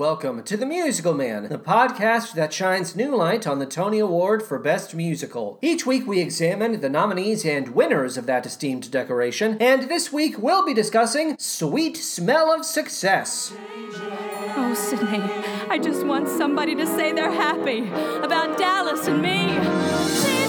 welcome to The Musical Man, the podcast that shines new light on the Tony Award for Best Musical. Each week we examine the nominees and winners of that esteemed decoration, and this week we'll be discussing Sweet Smell of Success. Oh, Sidney, I just want somebody to say they're happy about Dallas and me.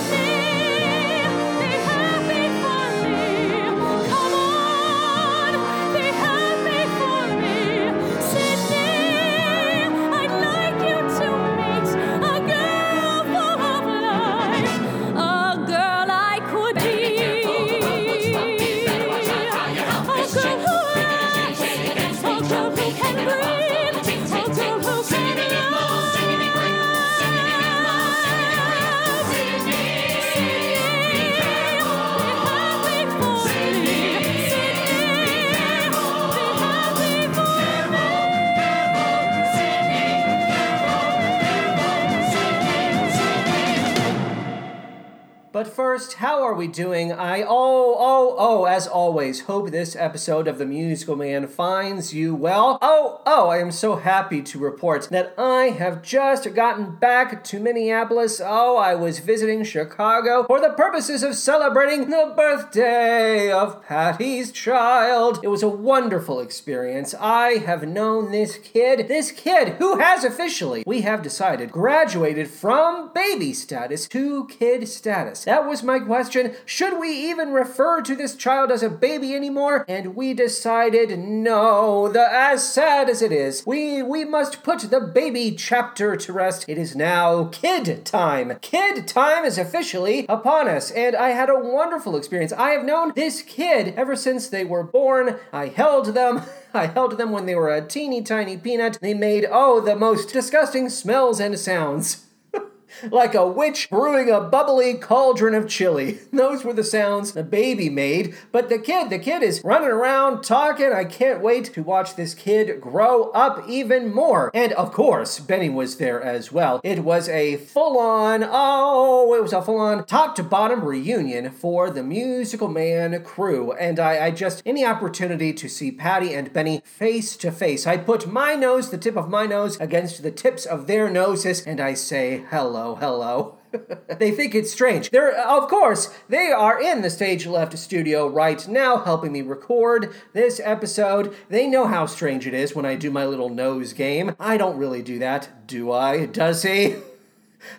But first, how are we doing? I, oh, oh, oh, as always, hope this episode of The Musical Man finds you well. Oh, oh, I am so happy to report that I have just gotten back to Minneapolis. Oh, I was visiting Chicago for the purposes of celebrating the birthday of Patty's child. It was a wonderful experience. I have known this kid, this kid who has officially, we have decided, graduated from baby status to kid status. That was my question. Should we even refer to this child as a baby anymore? And we decided no. The as sad as it is, we we must put the baby chapter to rest. It is now kid time. Kid time is officially upon us, and I had a wonderful experience. I have known this kid ever since they were born. I held them. I held them when they were a teeny tiny peanut. They made, oh, the most disgusting smells and sounds like a witch brewing a bubbly cauldron of chili. Those were the sounds the baby made. But the kid, the kid is running around talking. I can't wait to watch this kid grow up even more. And of course, Benny was there as well. It was a full on, oh, it was a full on top to bottom reunion for the Musical Man crew. And I, I just, any opportunity to see Patty and Benny face to face, I put my nose, the tip of my nose, against the tips of their noses, and I say, hello, hello. they think it's strange. They're, of course, they are in the Stage Left studio right now helping me record this episode. They know how strange it is when I do my little nose game. I don't really do that, do I? Does he?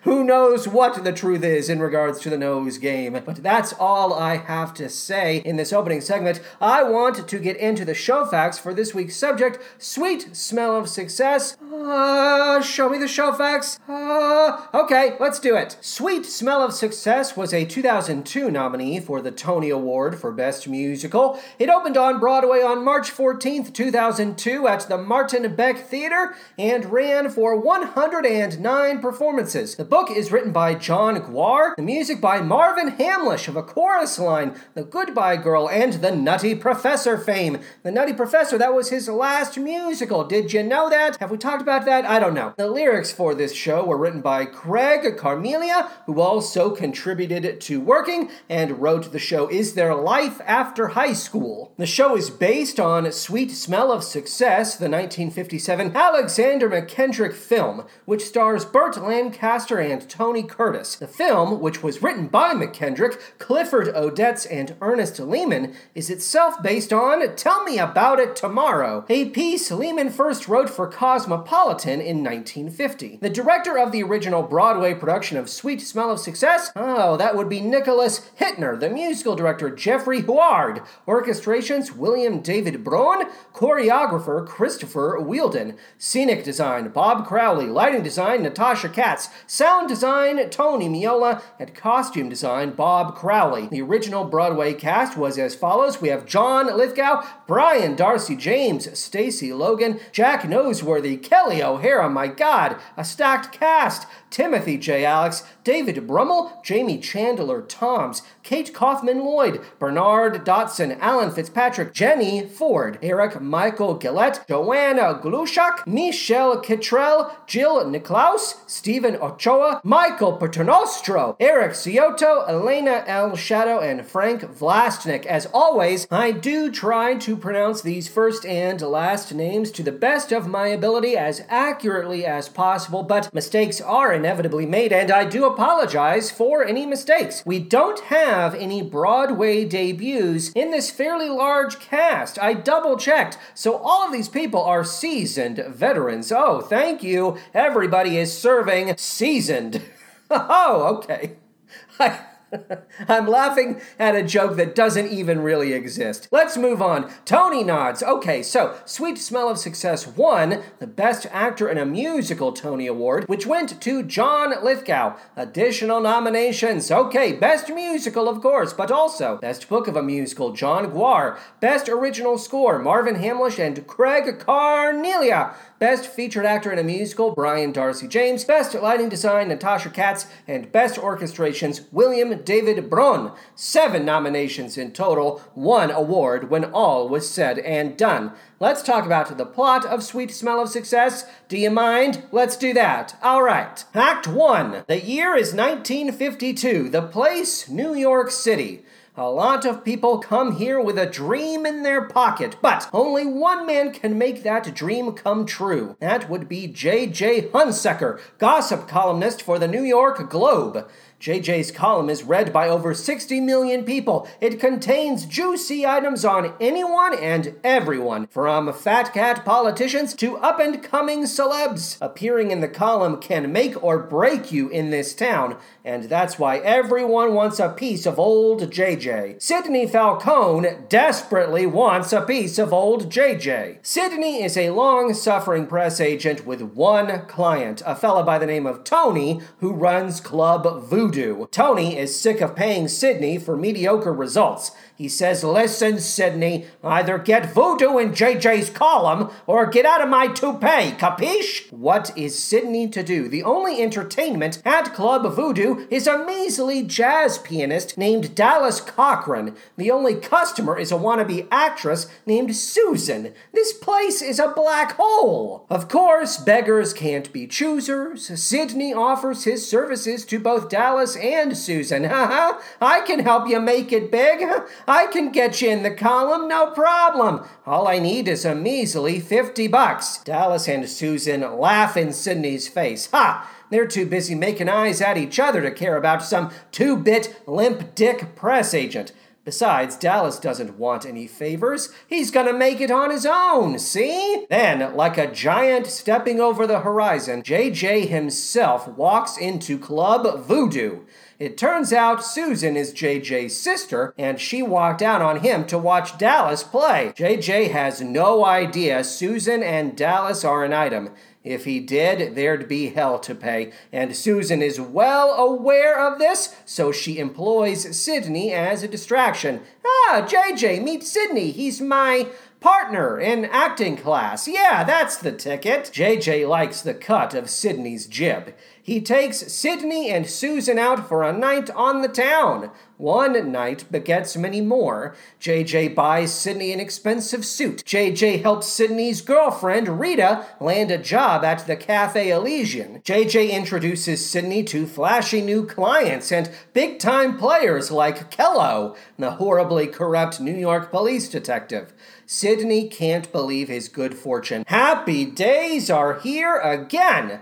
Who knows what the truth is in regards to the nose game? But that's all I have to say in this opening segment. I want to get into the show facts for this week's subject Sweet Smell of Success. Uh, show me the show facts. Uh, okay, let's do it. Sweet Smell of Success was a 2002 nominee for the Tony Award for Best Musical. It opened on Broadway on March 14th, 2002 at the Martin Beck Theater and ran for 109 performances. The book is written by John Guare, the music by Marvin Hamlisch of A Chorus Line, The Goodbye Girl, and The Nutty Professor fame. The Nutty Professor, that was his last musical. Did you know that? Have we talked about that? I don't know. The lyrics for this show were written by Craig Carnelia, who also contributed to Working and wrote the show Is There Life After High School? The show is based on Sweet Smell of Success, the 1957 Alexander Mackendrick film, which stars Burt Lancaster and Tony Curtis. The film, which was written by Mackendrick, Clifford Odets, and Ernest Lehman, is itself based on Tell Me About It Tomorrow, a piece Lehman first wrote for Cosmopolitan in 1950. The director of the original Broadway production of Sweet Smell of Success, oh, that would be Nicholas Hytner, the musical director Jeffrey Huard, orchestrations William David Brown, choreographer Christopher Wheeldon, scenic design Bob Crowley, lighting design Natasha Katz, sound design Tony Meola, and costume design Bob Crowley. The original Broadway cast was as follows: we have John Lithgow, Brian Darcy James, Stacey Logan, Jack Noseworthy, Kelli O'Hara. My God, a stacked cast. Timothy J. Alex, David Brummel, Jamie Chandler Toms, Kate Kaufman Lloyd, Bernard Dotson, Alan Fitzpatrick, Jenny Ford, Eric Michael Gillett, Joanna Glushak, Michelle Kittrell, Jill Nicklaus, Stephen Ochoa, Michael Paternostro, Eric Sciotto, Elena L. Shaddow, and Frank Vlastnik. As always, I do try to pronounce these first and last names to the best of my ability as accurately as possible, but mistakes are inevitably made, and I do apologize for any mistakes. We don't have any Broadway debuts in this fairly large cast. I double checked, so all of these people are seasoned veterans. Oh, thank you. Everybody is serving seasoned. oh, okay. I. I'm laughing at a joke that doesn't even really exist. Let's move on. Tony nods. Okay, so Sweet Smell of Success won the Best Actor in a Musical Tony Award, which went to John Lithgow. Additional nominations. Okay, Best Musical, of course, but also Best Book of a Musical, John Guare. Best Original Score, Marvin Hamlisch and Craig Carnelia. Best Featured Actor in a Musical, Brian Darcy James. Best Lighting Design, Natasha Katz. And Best Orchestrations, William David Brown. Seven nominations in total, one award when all was said and done. Let's talk about the plot of Sweet Smell of Success. Do you mind? Let's do that. All right. Act 1. The year is 1952. The place, New York City. A lot of people come here with a dream in their pocket, but only one man can make that dream come true. That would be J.J. Hunsecker, gossip columnist for the New York Globe. JJ's column is read by over 60 million people. It contains juicy items on anyone and everyone, from fat cat politicians to up and coming celebs. Appearing in the column can make or break you in this town, and that's why everyone wants a piece of old JJ. Sidney Falcone desperately wants a piece of old JJ. Sidney is a long suffering press agent with one client, a fella by the name of Tony who runs Club Voodoo voodoo. Tony is sick of paying Sidney for mediocre results. He says, Listen, Sidney, either get voodoo in JJ's column or get out of my toupee, capiche? What is Sidney to do? The only entertainment at Club Voodoo is a measly jazz pianist named Dallas Cochran. The only customer is a wannabe actress named Susan. This place is a black hole. Of course, beggars can't be choosers. Sidney offers his services to both Dallas and Susan. I can help you make it big. I can get you in the column, no problem. All I need is a measly 50 bucks. Dallas and Susan laugh in Sidney's face. Ha! They're too busy making eyes at each other to care about some two bit limp dick press agent. Besides, Dallas doesn't want any favors. He's gonna make it on his own, see? Then, like a giant stepping over the horizon, JJ himself walks into Club Voodoo. It turns out Susan is JJ's sister, and she walked out on him to watch Dallas play. JJ has no idea Susan and Dallas are an item. If he did, there'd be hell to pay, and Susan is well aware of this, so she employs Sidney as a distraction. Ah, JJ, meet Sidney. He's my partner in acting class. Yeah, that's the ticket. JJ likes the cut of Sidney's jib he takes Sidney and Susan out for a night on the town. One night begets many more. JJ buys Sidney an expensive suit. JJ helps Sidney's girlfriend, Rita, land a job at the Cafe Elysian. JJ introduces Sidney to flashy new clients and big time players like Kello, the horribly corrupt New York police detective. Sidney can't believe his good fortune. Happy days are here again!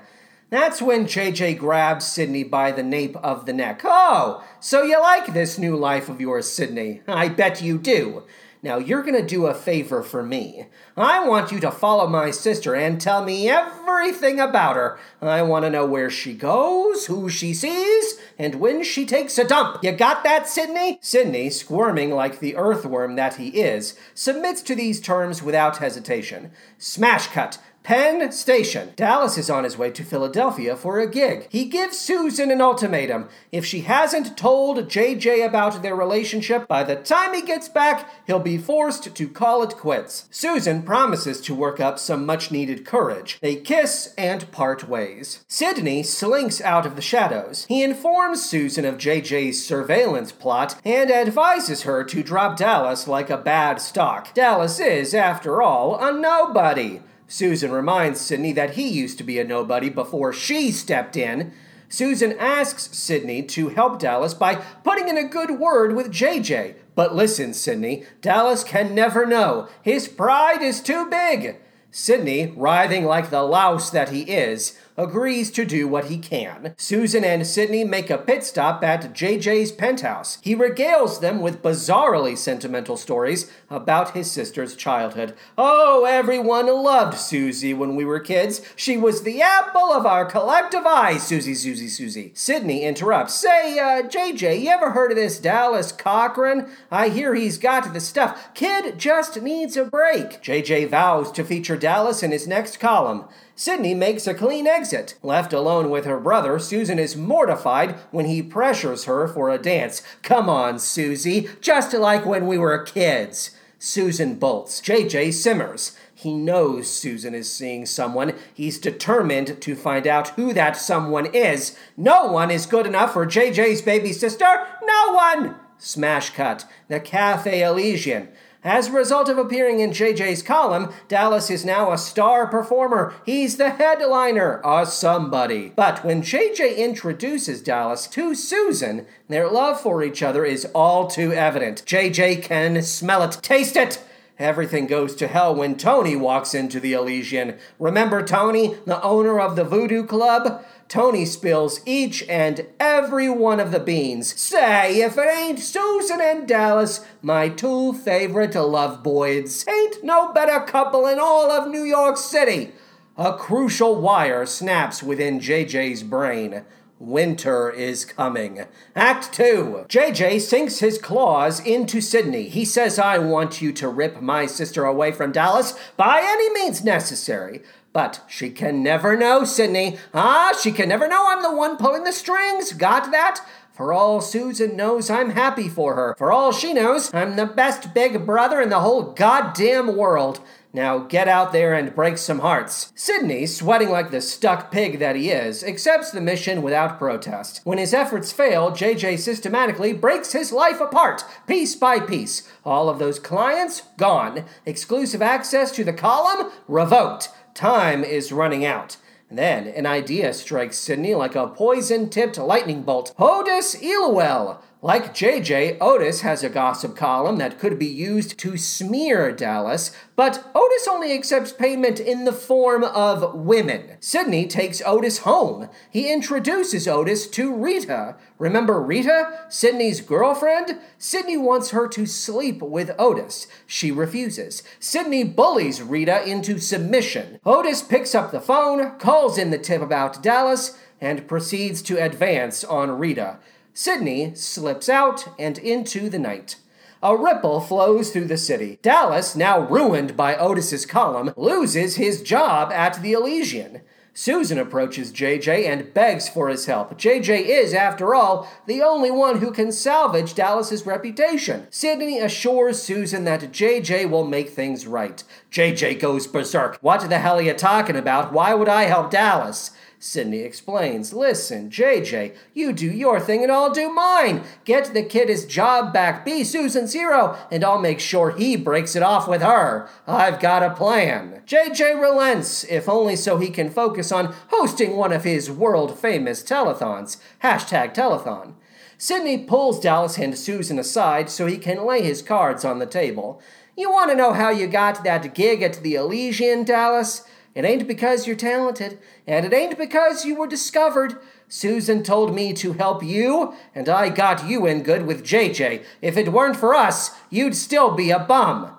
That's when JJ grabs Sidney by the nape of the neck. Oh, so you like this new life of yours, Sidney? I bet you do. Now you're gonna do a favor for me. I want you to follow my sister and tell me everything about her. I want to know where she goes, who she sees, and when she takes a dump. You got that, Sidney? Sidney, squirming like the earthworm that he is, submits to these terms without hesitation. Smash cut. Penn Station. Dallas is on his way to Philadelphia for a gig. He gives Susan an ultimatum. If she hasn't told JJ about their relationship, by the time he gets back, he'll be forced to call it quits. Susan promises to work up some much needed courage. They kiss and part ways. Sidney slinks out of the shadows. He informs Susan of JJ's surveillance plot and advises her to drop Dallas like a bad stock. Dallas is, after all, a nobody. Susan reminds Sidney that he used to be a nobody before she stepped in. Susan asks Sidney to help Dallas by putting in a good word with JJ. But listen, Sidney, Dallas can never know. His pride is too big. Sidney, writhing like the louse that he is, agrees to do what he can. Susan and Sidney make a pit stop at JJ's penthouse. He regales them with bizarrely sentimental stories about his sister's childhood. Oh, everyone loved Susie when we were kids. She was the apple of our collective eye, Susie, Susie, Susie. Sidney interrupts. Say, uh, JJ, you ever heard of this Dallas Cochran? I hear he's got the stuff. Kid just needs a break. JJ vows to feature Dallas in his next column. Sidney makes a clean exit. Left alone with her brother, Susan is mortified when he pressures her for a dance. Come on, Susie, just like when we were kids. Susan bolts. JJ simmers. He knows Susan is seeing someone. He's determined to find out who that someone is. No one is good enough for JJ's baby sister. No one! Smash cut. The Cafe Elysian. As a result of appearing in JJ's column, Dallas is now a star performer. He's the headliner, a somebody. But when JJ introduces Dallas to Susan, their love for each other is all too evident. JJ can smell it, taste it. Everything goes to hell when Tony walks into the Elysian. Remember Tony, the owner of the Voodoo Club? Tony spills each and every one of the beans. Say, if it ain't Susan and Dallas, my two favorite love boys. Ain't no better couple in all of New York City. A crucial wire snaps within JJ's brain. Winter is coming. Act 2. JJ sinks his claws into Sidney. He says, I want you to rip my sister away from Dallas by any means necessary. But she can never know, Sidney. Ah, she can never know I'm the one pulling the strings. Got that? For all Susan knows, I'm happy for her. For all she knows, I'm the best big brother in the whole goddamn world. Now get out there and break some hearts. Sidney, sweating like the stuck pig that he is, accepts the mission without protest. When his efforts fail, JJ systematically breaks his life apart, piece by piece. All of those clients, gone. Exclusive access to the column, revoked. Time is running out. Then an idea strikes Sidney like a poison tipped lightning bolt. Otis Elwell! Like JJ, Otis has a gossip column that could be used to smear Dallas, but Otis only accepts payment in the form of women. Sidney takes Otis home. He introduces Otis to Rita. Remember Rita, Sidney's girlfriend? Sidney wants her to sleep with Otis. She refuses. Sidney bullies Rita into submission. Otis picks up the phone, calls in the tip about Dallas, and proceeds to advance on Rita. Sidney slips out and into the night. A ripple flows through the city. Dallas, now ruined by Otis's column, loses his job at the Elysian. Susan approaches JJ and begs for his help. JJ is, after all, the only one who can salvage Dallas's reputation. Sidney assures Susan that JJ will make things right. JJ goes berserk. What the hell are you talking about? Why would I help Dallas? Sidney explains. Listen, JJ, you do your thing and I'll do mine. Get the kid his job back, be Susan Zero, and I'll make sure he breaks it off with her. I've got a plan. JJ relents, if only so he can focus on hosting one of his world famous telethons. Hashtag telethon. Sidney pulls Dallas and Susan aside so he can lay his cards on the table. You want to know how you got that gig at the Elysian, Dallas? It ain't because you're talented, and it ain't because you were discovered. Susan told me to help you, and I got you in good with JJ. If it weren't for us, you'd still be a bum.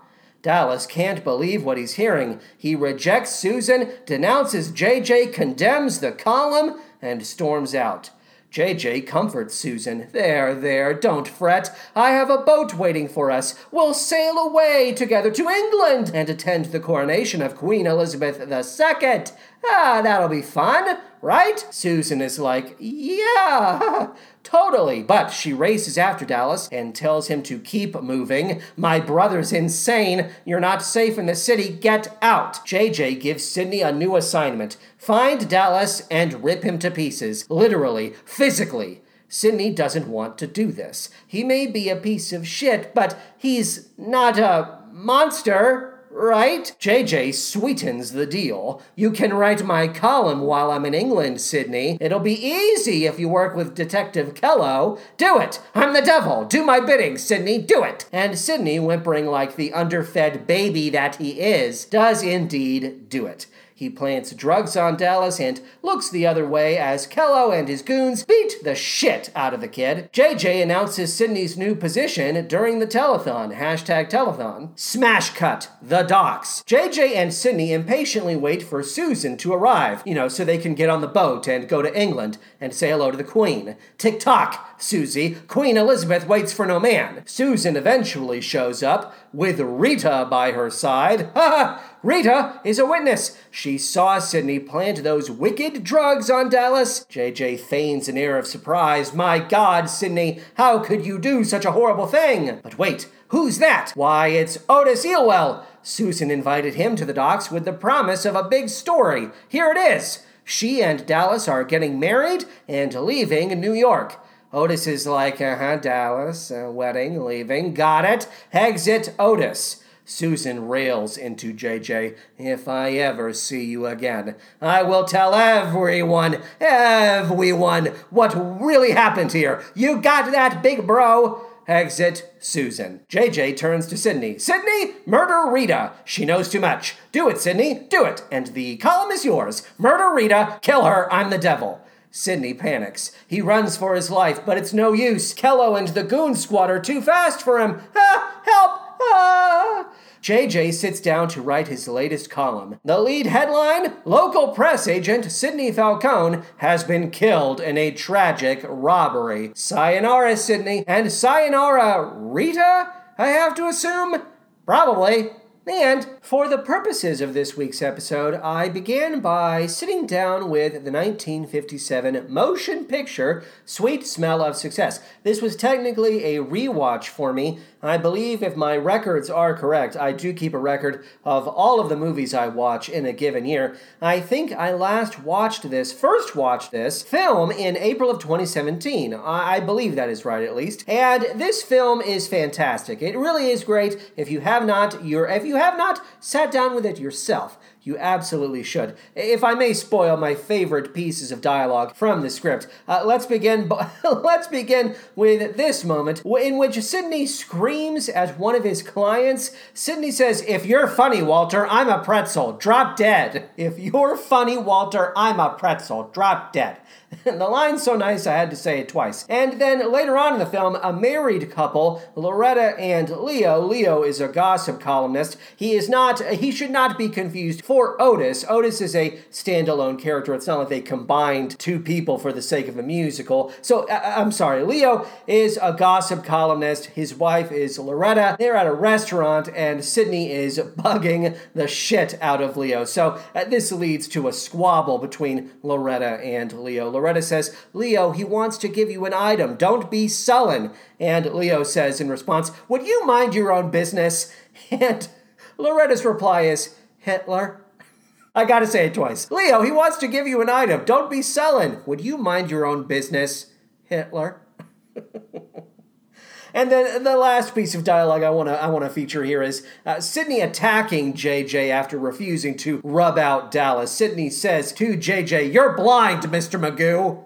Dallas can't believe what he's hearing. He rejects Susan, denounces JJ, condemns the column, and storms out. JJ comforts Susan. There, there, don't fret. I have a boat waiting for us. We'll sail away together to England and attend the coronation of Queen Elizabeth II. Ah, that'll be fun, right? Susan is like, Yeah, totally. But she races after Dallas and tells him to keep moving. My brother's insane. You're not safe in the city. Get out. JJ gives Sidney a new assignment find Dallas and rip him to pieces. Literally, physically. Sidney doesn't want to do this. He may be a piece of shit, but he's not a monster right? JJ sweetens the deal. You can write my column while I'm in England, Sidney. It'll be easy if you work with Detective Kello. Do it! I'm the devil! Do my bidding, Sidney! Do it! And Sidney, whimpering like the underfed baby that he is, does indeed do it. He plants drugs on Dallas and looks the other way as Kello and his goons beat the shit out of the kid. JJ announces Sidney's new position during the telethon. Hashtag telethon. Smash cut. The docks. JJ and Sidney impatiently wait for Susan to arrive, you know, so they can get on the boat and go to England and say hello to the Queen. Tick tock, Susie. Queen Elizabeth waits for no man. Susan eventually shows up with Rita by her side. Ha ha! Rita is a witness. She saw Sidney plant those wicked drugs on Dallas. JJ feigns an air of surprise. My God, Sidney, how could you do such a horrible thing? But wait, who's that? Why, it's Otis Elwell. Susan invited him to the docks with the promise of a big story. Here it is. She and Dallas are getting married and leaving New York. Otis is like, uh huh, Dallas, uh, wedding, leaving, got it. Exit Otis. Susan rails into JJ. If I ever see you again, I will tell everyone, everyone, what really happened here. You got that, big bro? Exit Susan. JJ turns to Sidney. Sidney, murder Rita. She knows too much. Do it, Sidney. Do it. And the column is yours. Murder Rita. Kill her. I'm the devil. Sidney panics. He runs for his life, but it's no use. Kello and the goon squad are too fast for him. Ah, help! Ah! JJ sits down to write his latest column. The lead headline Local press agent Sidney Falcone has been killed in a tragic robbery. Sayonara, Sidney. And sayonara, Rita? I have to assume? Probably. And for the purposes of this week's episode, I began by sitting down with the 1957 motion picture Sweet Smell of Success. This was technically a rewatch for me. I believe, if my records are correct, I do keep a record of all of the movies I watch in a given year. I think I last watched this, first watched this film in April of 2017. I, believe that is right, at least. And this film is fantastic. It really is great. If you have not, you're if you have not sat down with it yourself, you absolutely should. If I may spoil my favorite pieces of dialogue from the script, uh, let's begin. let's begin with this moment in which Sidney screams at one of his clients. Sidney says, "If you're funny, Walter, I'm a pretzel. Drop dead. If you're funny, Walter, I'm a pretzel. Drop dead." the line's so nice I had to say it twice. And then later on in the film, a married couple, Loretta and Leo. Leo is a gossip columnist. He is not, he should not be confused for Otis. Otis is a standalone character. It's not like they combined two people for the sake of a musical. So I- I'm sorry, Leo is a gossip columnist. His wife is Loretta. They're at a restaurant, and Sidney is bugging the shit out of Leo. So uh, this leads to a squabble between Loretta and Leo. Loretta says, Leo, he wants to give you an item. Don't be sullen. And Leo says in response, Would you mind your own business? And Loretta's reply is, Hitler. I gotta say it twice. Leo, he wants to give you an item. Don't be sullen. Would you mind your own business? Hitler. And then the last piece of dialogue I want to I want to feature here is uh, Sidney attacking JJ after refusing to rub out Dallas. Sidney says to JJ, "You're blind, Mr. Magoo."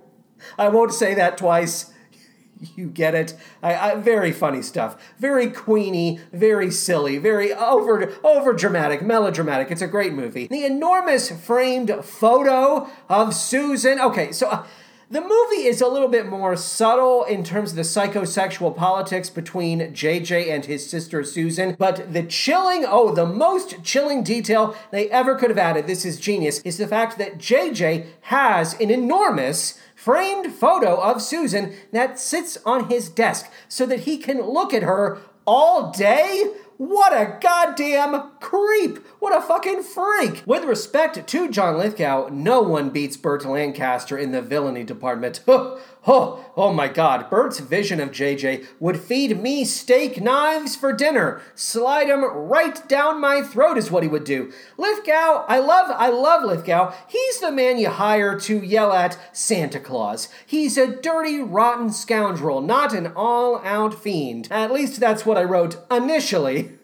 I won't say that twice. You get it. I, I, very funny stuff. Very queeny, very silly, very over over dramatic, melodramatic. It's a great movie. The enormous framed photo of Susan. Okay, so. Uh, The movie is a little bit more subtle in terms of the psychosexual politics between JJ and his sister Susan, but the chilling, oh, the most chilling detail they ever could have added, this is genius, is the fact that JJ has an enormous framed photo of Susan that sits on his desk so that he can look at her all day? What a goddamn creep! What a fucking freak! With respect to John Lithgow, no one beats Burt Lancaster in the villainy department. Oh, oh oh my god, Burt's vision of JJ would feed me steak knives for dinner. Slide 'em right down my throat is what he would do. Lithgow, I love, I love Lithgow. He's the man you hire to yell at Santa Claus. He's a dirty, rotten scoundrel, not an all out fiend. At least that's what I wrote initially.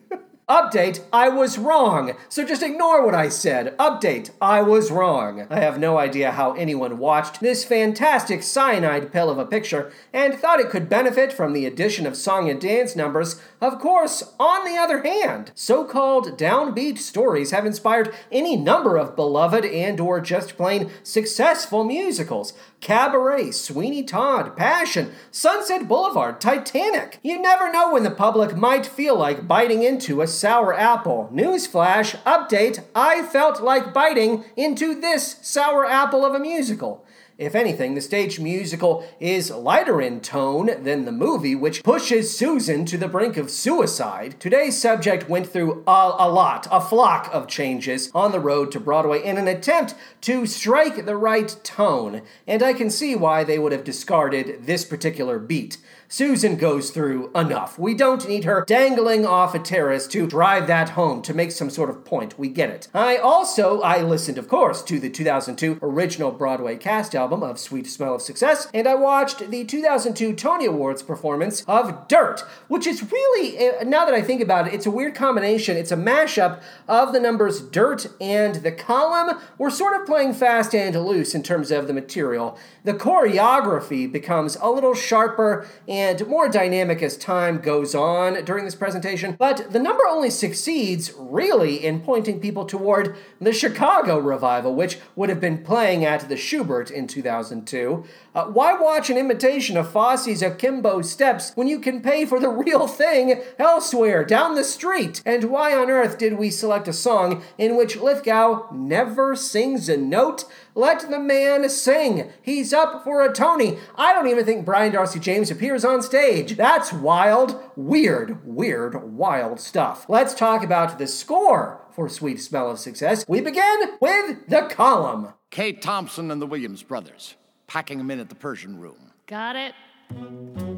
Update, I was wrong. So just ignore what I said. Update, I was wrong. I have no idea how anyone watched this fantastic cyanide pill of a picture and thought it could benefit from the addition of song and dance numbers. Of course, on the other hand, so-called downbeat stories have inspired any number of beloved and or just plain successful musicals. Cabaret, Sweeney Todd, Passion, Sunset Boulevard, Titanic. You never know when the public might feel like biting into a sour apple. Newsflash, update, I felt like biting into this sour apple of a musical. If anything, the stage musical is lighter in tone than the movie, which pushes Susan to the brink of suicide. Today's subject went through a, a, lot, a flock of changes on the road to Broadway in an attempt to strike the right tone, and I can see why they would have discarded this particular beat. Susan goes through enough. We don't need her dangling off a terrace to drive that home to make some sort of point. We get it. I also, I listened, of course, to the 2002 original Broadway cast album of Sweet Smell of Success, and I watched the 2002 Tony Awards performance of Dirt, which is really, eh, now that I think about it, it's a weird combination. It's a mashup of the numbers Dirt and The Column. We're sort of playing fast and loose in terms of the material. The choreography becomes a little sharper and more dynamic as time goes on during this presentation, but the number only succeeds really in pointing people toward the Chicago revival, which would have been playing at the Shubert in 2002. Uh, why watch an imitation of Fosse's Akimbo Steps when you can pay for the real thing elsewhere, down the street? And why on earth did we select a song in which Lithgow never sings a note? Let the man sing. He's up for a Tony. I don't even think Brian Darcy James appears on stage. That's wild, weird, weird, wild stuff. Let's talk about the score for Sweet Smell of Success. We begin with the column. Kate Thompson and the Williams brothers, packing them in at the Persian room. Got it?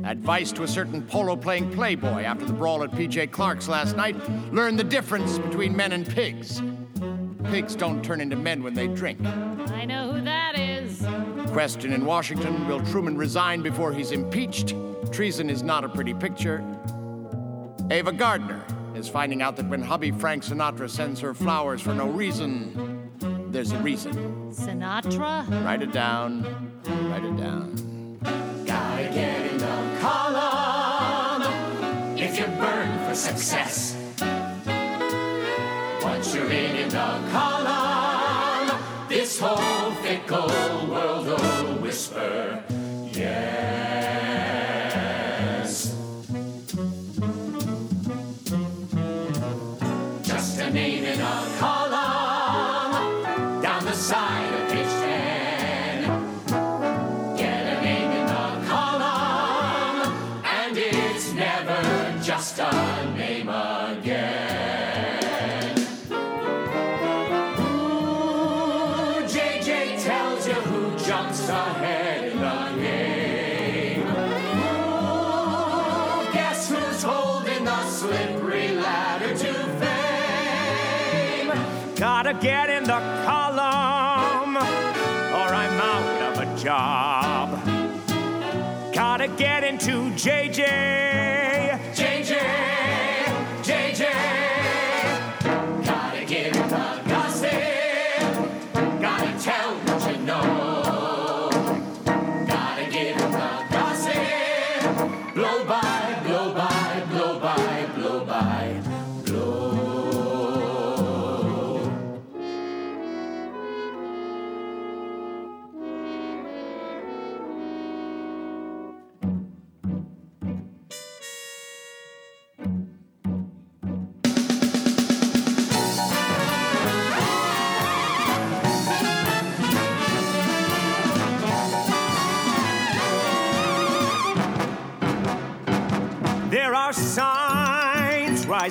Advice to a certain polo playing playboy after the brawl at PJ Clarke's last night learn the difference between men and pigs. Pigs don't turn into men when they drink. I know who that is. Question in Washington Will Truman resign before he's impeached? Treason is not a pretty picture. Ava Gardner is finding out that when hubby Frank Sinatra sends her flowers for no reason, there's a reason. Sinatra? Write it down. Write it down. Gotta get in the column if you burn for success. In the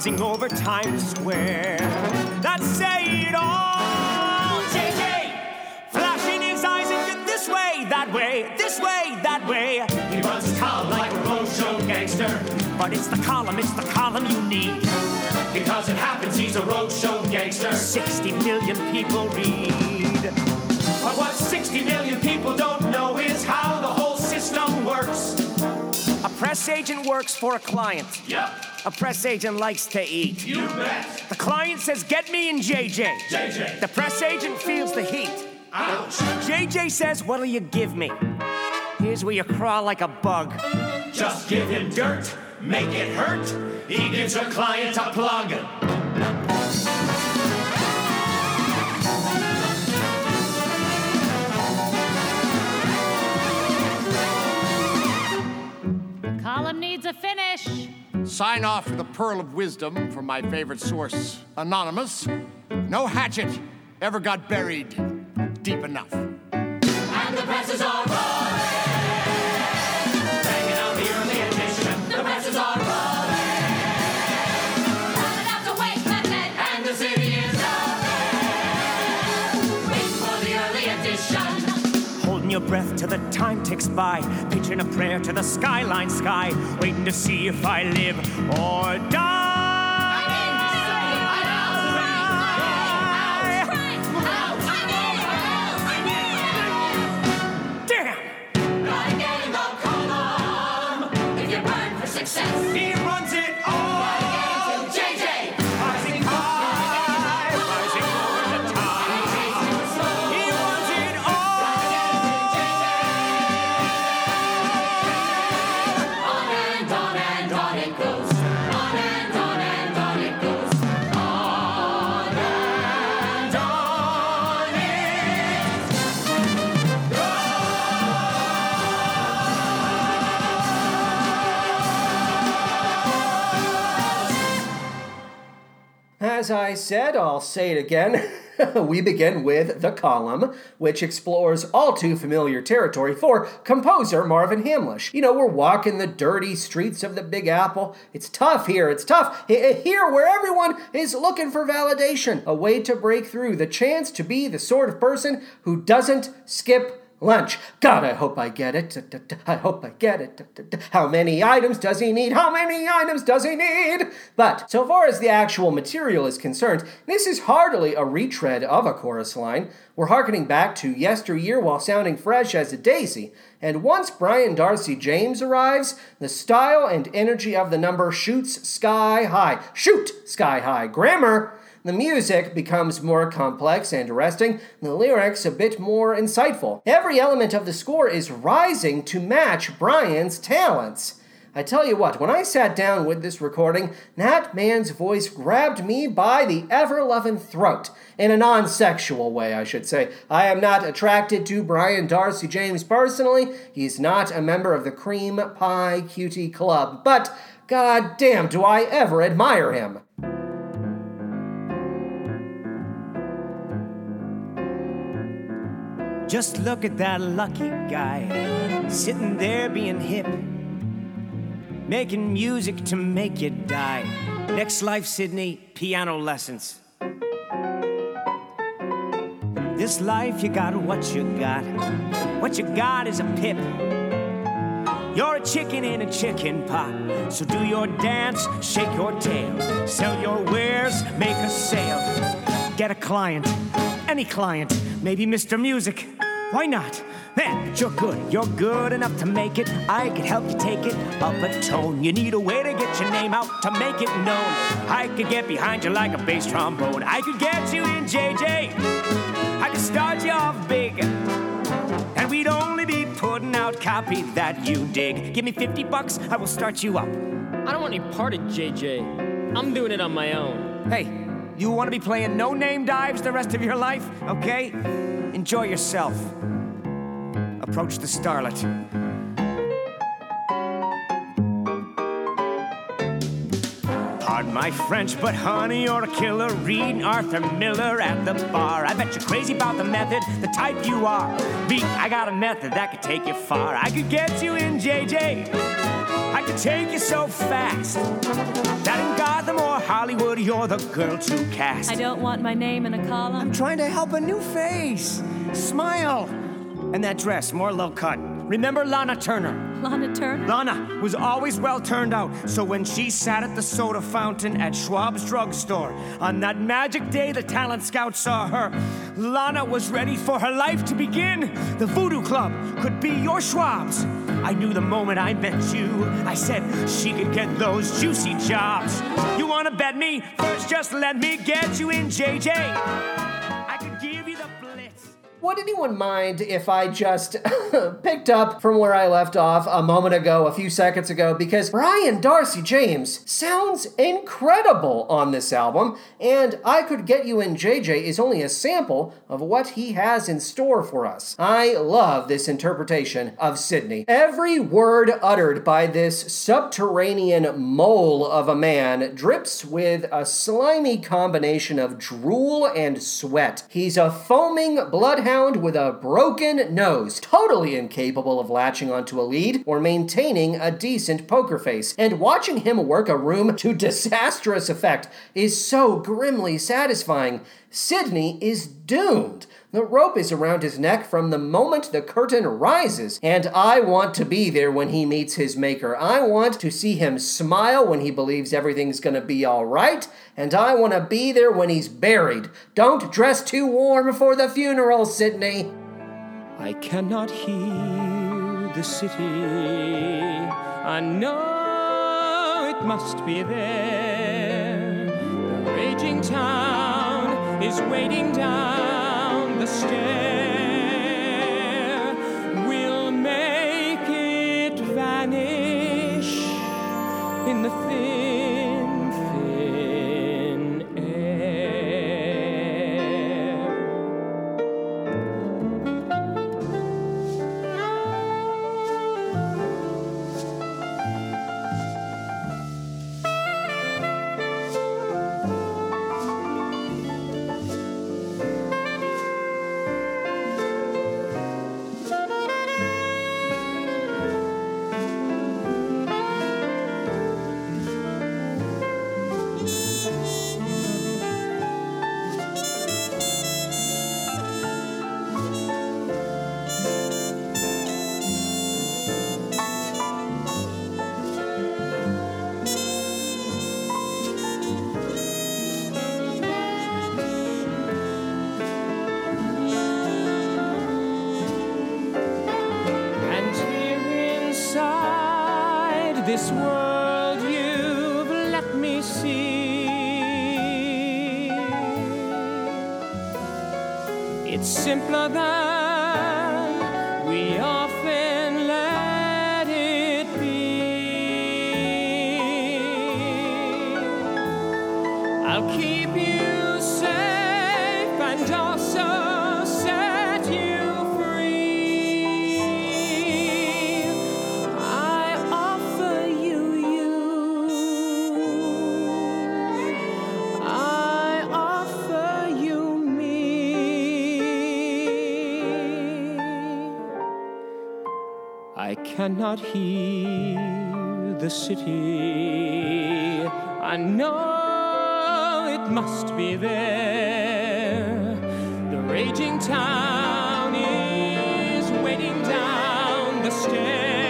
rising over Times Square that say it all. JJ, flashing his eyes at you this way, that way, this way, that way. He runs his column like a roadshow gangster. But it's the column, it's the column you need. Because it happens, he's a roadshow gangster. 60 million people read. But what 60 million people don't know is how the whole system works. A press agent works for a client. Yep, A press agent likes to eat. you bet. The client says, Get me in JJ. JJ. The press agent feels the heat. Ouch. JJ says, What'll you give me? Here's where you crawl like a bug. Just give him dirt, make it hurt. He gives your client a plug. Column needs a finish. Sign off with the pearl of wisdom from my favorite source, Anonymous. No hatchet ever got buried deep enough. And the. Breath till the time ticks by. Pitching a prayer to the skyline sky. Waiting to see if I live or die. Damn! Gotta get in the column. If you burn for success. As I said, I'll say it again. we begin with The Column, which explores all too familiar territory for composer Marvin Hamlisch. You know, we're walking the dirty streets of the Big Apple. It's tough here, it's tough H- eh, here where everyone is looking for validation, a way to break through, the chance to be the sort of person who doesn't skip lunch. God, I hope I get it. I hope I get it. How many items does he need? How many items does he need? But so far as the actual material is concerned, this is hardly a retread of a chorus line. We're hearkening back to yesteryear while sounding fresh as a daisy. And once Brian Darcy James arrives, the style and energy of the number shoots sky high. Shoot sky high. Grammar the music becomes more complex and arresting, the lyrics a bit more insightful. Every element of the score is rising to match Brian's talents. I tell you what, when I sat down with this recording, that man's voice grabbed me by the ever loving throat. In a non sexual way, I should say. I am not attracted to Brian Darcy James personally. He's not a member of the Cream Pie Cutie Club. But, god damn, do I ever admire him. Just look at that lucky guy sitting there being hip, making music to make you die. Next life, Sidney, piano lessons. This life, you got what you got. What you got is a pip. You're a chicken in a chicken pot. So do your dance, shake your tail, sell your wares, make a sale. Get a client, any client, maybe Mr. Music. Why not? Man, but you're good. You're good enough to make it. I could help you take it up a tone. You need a way to get your name out to make it known. I could get behind you like a bass trombone. I could get you in JJ. I could start you off big. And we'd only be putting out copy that you dig. Give me 50 bucks, I will start you up. I don't want any part of JJ. I'm doing it on my own. Hey, you want to be playing no name dives the rest of your life? Okay? Enjoy yourself. Approach the starlet. Pardon my French, but honey, you're a killer. Reading Arthur Miller at the bar. I bet you're crazy about the method, the type you are. B, I got a method that could take you far. I could get you in JJ. I could take you so fast that in or Hollywood, you're the girl to cast. I don't want my name in a column. I'm trying to help a new face. Smile. And that dress, more low cut. Remember Lana Turner? Lana Turner. Lana was always well turned out, so when she sat at the soda fountain at Schwab's drugstore, on that magic day the talent scout saw her, Lana was ready for her life to begin. The Voodoo Club could be your Schwab's. I knew the moment I met you, I said she could get those juicy jobs. You wanna bet me? First, just let me get you in, JJ. Would anyone mind if I just picked up from where I left off a moment ago, a few seconds ago? Because Brian Darcy James sounds incredible on this album, and I Could Get You in JJ is only a sample of what he has in store for us. I love this interpretation of Sydney. Every word uttered by this subterranean mole of a man drips with a slimy combination of drool and sweat. He's a foaming bloodhound with a broken nose, totally incapable of latching onto a lead or maintaining a decent poker face. And watching him work a room to disastrous effect is so grimly satisfying. Sydney is doomed. The rope is around his neck from the moment the curtain rises, and I want to be there when he meets his maker. I want to see him smile when he believes everything's gonna be alright, and I want to be there when he's buried. Don't dress too warm for the funeral, Sydney. I cannot hear the city. I know it must be there. The raging town is waiting down the stair. We'll make it vanish in the cannot hear the city. I know it must be there. The raging town is waiting down the stair.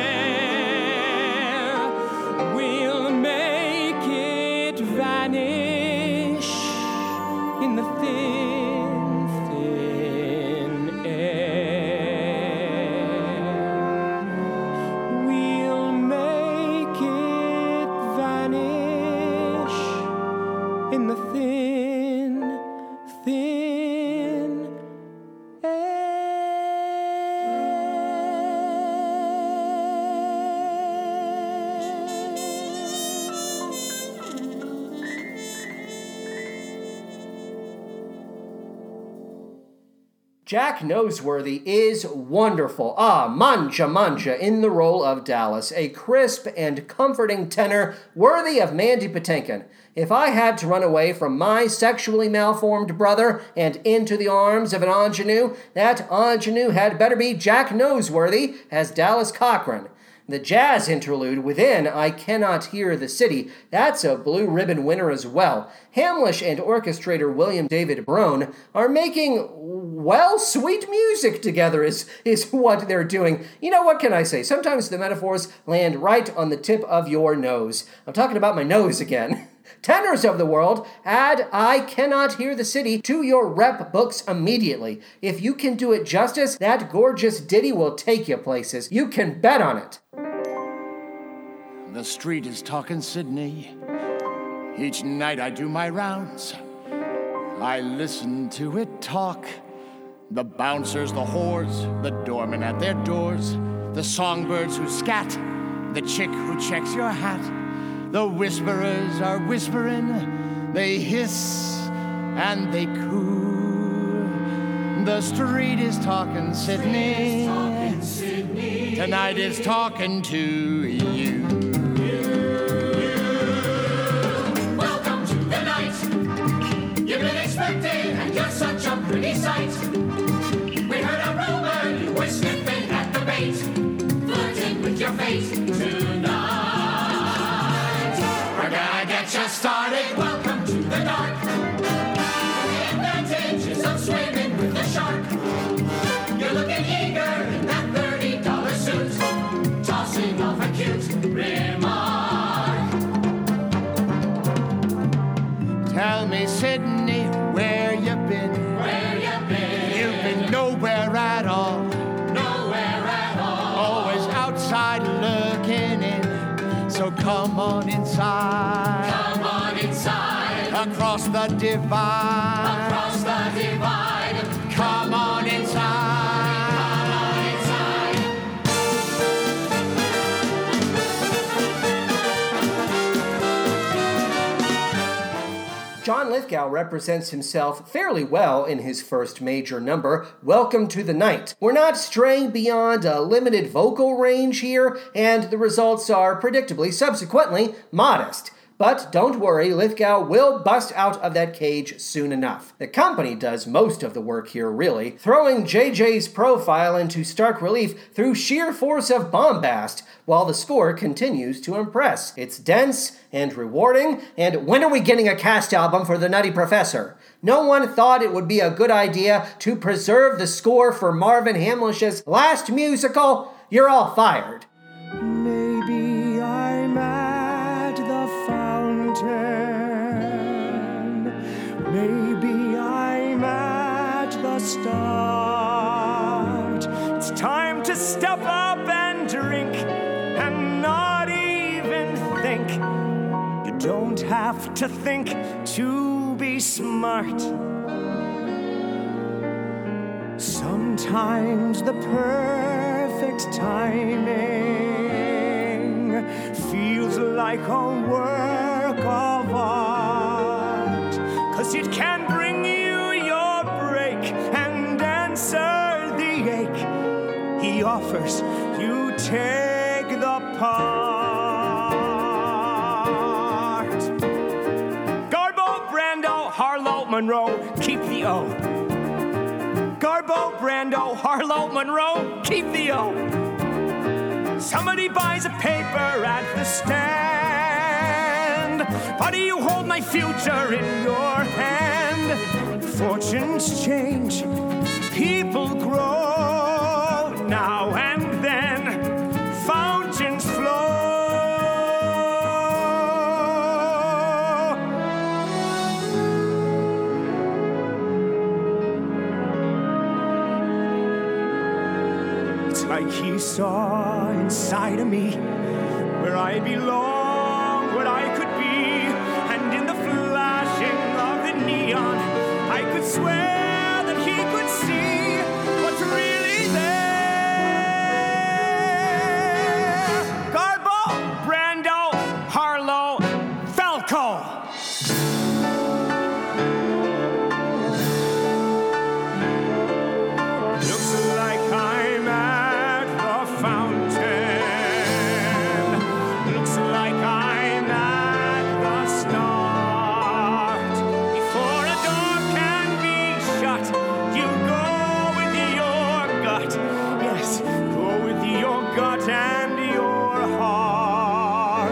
Jack Noseworthy is wonderful. Ah, manja manja in the role of Dallas, a crisp and comforting tenor worthy of Mandy Patinkin. If I had to run away from my sexually malformed brother and into the arms of an ingenue, that ingenue had better be Jack Noseworthy as Dallas Cochran. The jazz interlude within I Cannot Hear the City, that's a blue ribbon winner as well. Hamlish and orchestrator William David Brohn are making, well, sweet music together, is, is what they're doing. You know, what can I say? Sometimes the metaphors land right on the tip of your nose. I'm talking about my nose again. Tenors of the world, add I Cannot Hear the City to your rep books immediately. If you can do it justice, that gorgeous ditty will take you places. You can bet on it. The street is talking Sydney. Each night I do my rounds. I listen to it talk. The bouncers, the whores, the doormen at their doors, the songbirds who scat, the chick who checks your hat. The whisperers are whispering, they hiss and they coo. The street is talking Sydney. Tonight is talking to you. Welcome to the night. You've been expecting, and you're such a pretty sight. We heard a rumor you were sniffing at the bait, flirting with your fate you started. Welcome to the dark. The advantages of swimming with the shark. You're looking eager in that thirty dollar suit, tossing off a cute remark. Tell me, Sydney, where you been? Where you been? You've been nowhere at all. Nowhere at all. Always outside looking in. So come on inside. The divide. Across the divide. Come on inside. Come on inside. John Lithgow represents himself fairly well in his first major number, Welcome to the Night. We're not straying beyond a limited vocal range here, and the results are predictably, subsequently, modest. But don't worry, Lithgow will bust out of that cage soon enough. The company does most of the work here, really, throwing JJ's profile into stark relief through sheer force of bombast, while the score continues to impress. It's dense and rewarding, and when are we getting a cast album for The Nutty Professor? No one thought it would be a good idea to preserve the score for Marvin Hamlish's last musical? You're all fired. It's time to step up and drink and not even think. You don't have to think to be smart. Sometimes the perfect timing feels like a work of art. Cause it can offers. You take the part. Garbo, Brando, Harlow, Monroe, keep the O. Garbo, Brando, Harlow, Monroe, keep the O. Somebody buys a paper at the stand. Why do you hold my future in your hand? Fortunes change, people grow I belong,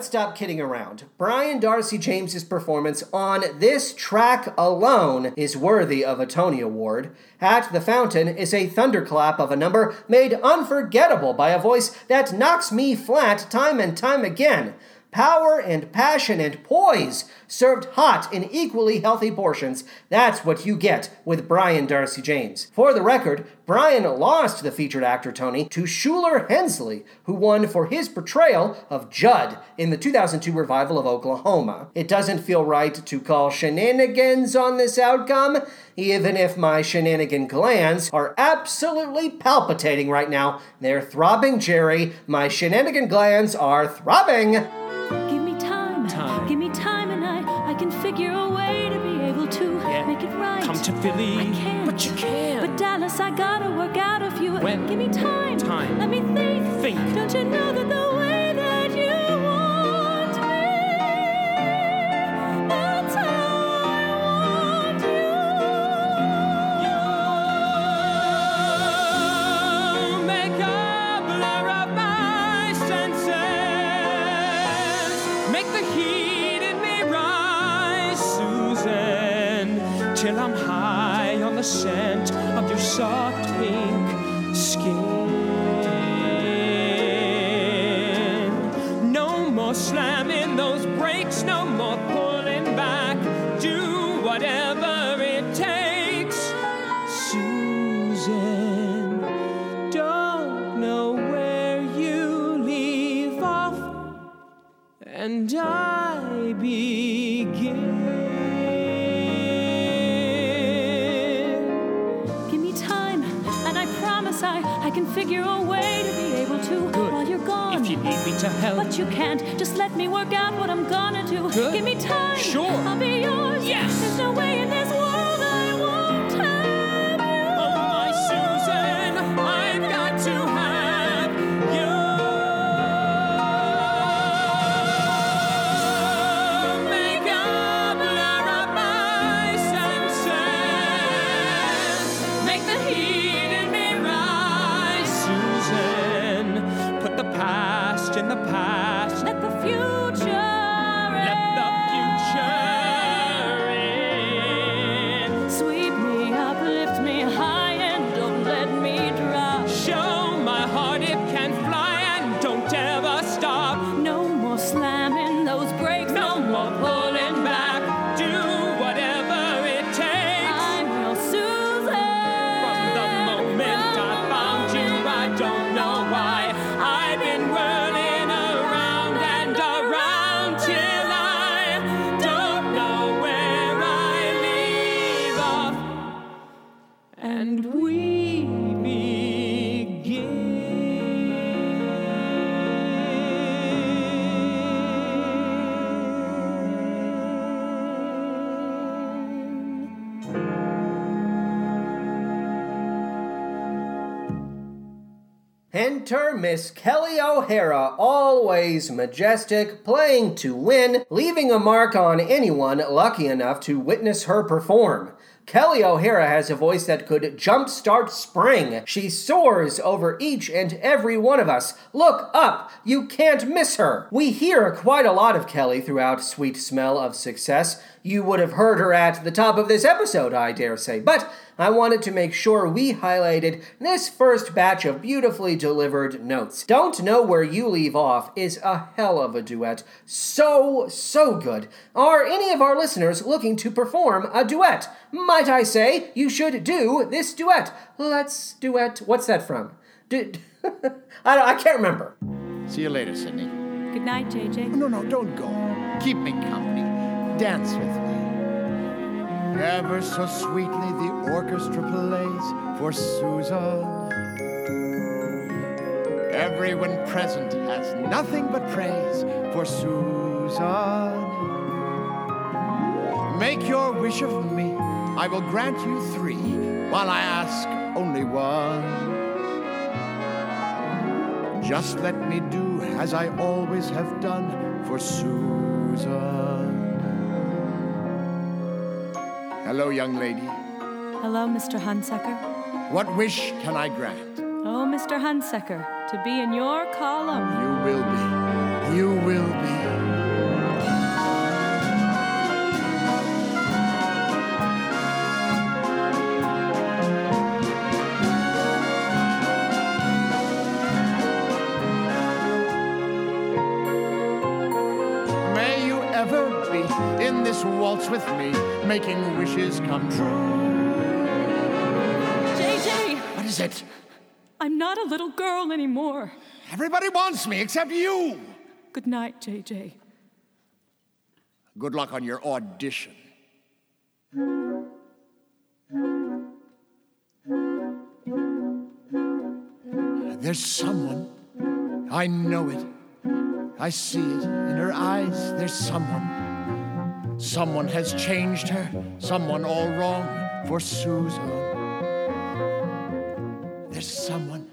Let's stop kidding around. Brian Darcy James's performance on this track alone is worthy of a Tony Award. At the Fountain is a thunderclap of a number made unforgettable by a voice that knocks me flat time and time again. Power and passion and poise served hot in equally healthy portions. That's what you get with Brian Darcy James. For the record, Brian lost the featured actor Tony to Shuler Hensley, who won for his portrayal of Judd in the 2002 revival of Oklahoma. It doesn't feel right to call shenanigans on this outcome, even if my shenanigan glands are absolutely palpitating right now. They're throbbing, Jerry. My shenanigan glands are throbbing. Give me time. Time. Give me time, and I, I can figure a way to be able to Yeah. make it right. Come to Philly. I can't. But you can. But Dallas, I gotta work out a few. When? Give me time. Time. Let me think. Think. Don't you know that the way of I, can figure a way to be able to Good. while you're gone. If you need me to help, But you can't. Just let me work out what I'm gonna do. Good. Give me time. Sure. I'll be yours. Yes. There's no way in this world O'Hara, always majestic, playing to win, leaving a mark on anyone lucky enough to witness her perform. Kelly O'Hara has a voice that could jumpstart spring. She soars over each and every one of us. Look up! You can't miss her! We hear quite a lot of Kelly throughout Sweet Smell of Success. You would have heard her at the top of this episode, I dare say, but I wanted to make sure we highlighted this first batch of beautifully delivered notes. Don't Know Where You Leave Off is a hell of a duet. So, so good. Are any of our listeners looking to perform a duet? Might I say, you should do this duet. Let's duet. What's that from? Du- I, don't, I can't remember. See you later, Sydney. Good night, JJ. Oh, no, no, don't go. Keep me company. Dance with me. Ever so sweetly the orchestra plays for Susan. Everyone present has nothing but praise for Susan. Make your wish of me, I will grant you three, while I ask only one. Just let me do as I always have done for Susan. Hello, young lady. Hello, Mr. Hunsaker. What wish can I grant? Oh, Mr. Hunsaker, to be in your column. You will be. You will be. Making wishes come true. JJ, What is it? I'm not a little girl anymore. Everybody wants me except you. Good night, JJ. Good luck on your audition. There's someone. I know it. I see it in her eyes. There's someone. Someone has changed her. Someone all wrong for Susan. There's someone.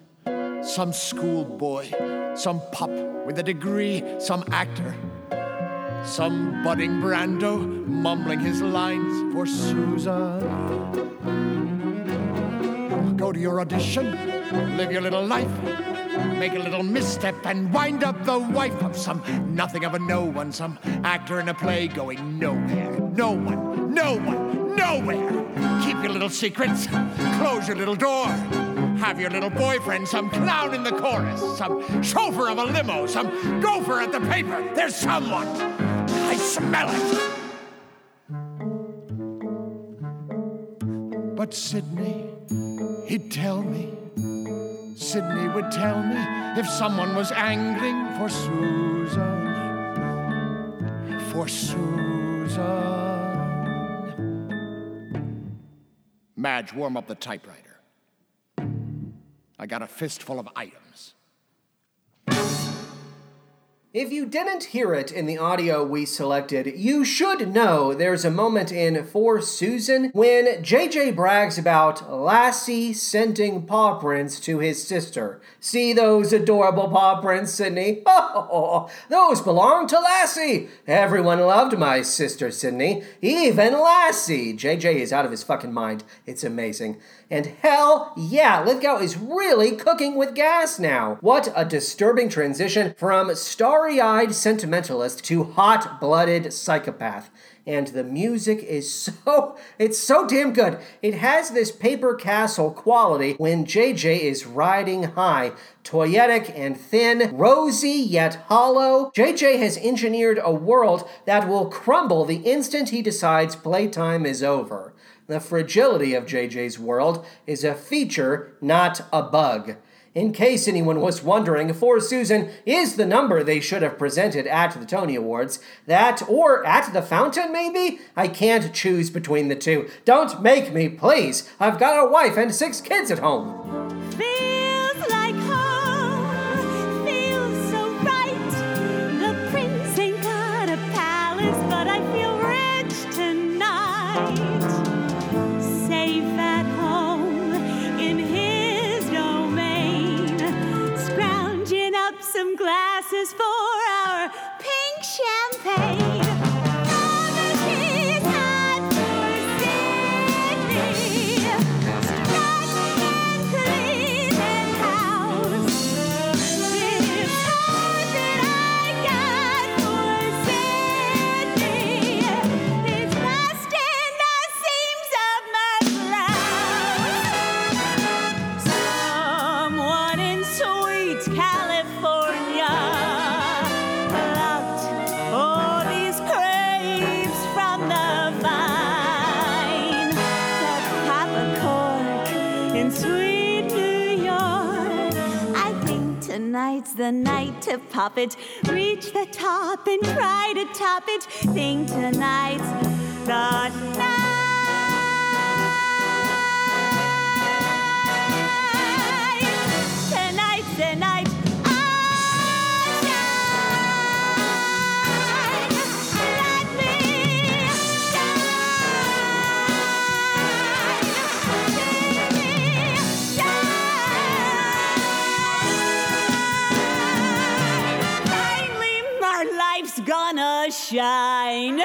Some schoolboy. Some pup with a degree. Some actor. Some budding Brando mumbling his lines for Susan. Go to your audition, live your little life, make a little misstep, and wind up the wife of some nothing of a no one, some actor in a play going nowhere. No one, no one, nowhere. Keep your little secrets, close your little door. Have your little boyfriend, some clown in the chorus, some chauffeur of a limo, some gopher at the paper. There's someone. I smell it. But Sidney, he'd tell me. Sidney would tell me if someone was angling for Susan. For Susan. Madge, warm up the typewriter. I got a fistful of items. If you didn't hear it in the audio we selected, you should know there's a moment in For Susan when JJ brags about Lassie sending paw prints to his sister. See those adorable paw prints, Sydney? Oh, those belong to Lassie. Everyone loved my sister, Sydney. Even Lassie. JJ is out of his fucking mind. It's amazing. And hell yeah, Lithgow is really cooking with gas now. What a disturbing transition from starry eyed sentimentalist to hot blooded psychopath. And the music is so, it's so damn good. It has this paper castle quality when JJ is riding high. Toyetic and thin, rosy yet hollow, JJ has engineered a world that will crumble the instant he decides playtime is over. The fragility of JJ's world is a feature, not a bug. In case anyone was wondering, For Susan is the number they should have presented at the Tony Awards. That, or at the fountain, maybe? I can't choose between the two. Don't make me, please. I've got a wife and six kids at home. Some glasses for our pink champagne. The night to pop it, reach the top and try to top it. Think tonight's the night. Tonight's the night. Shine.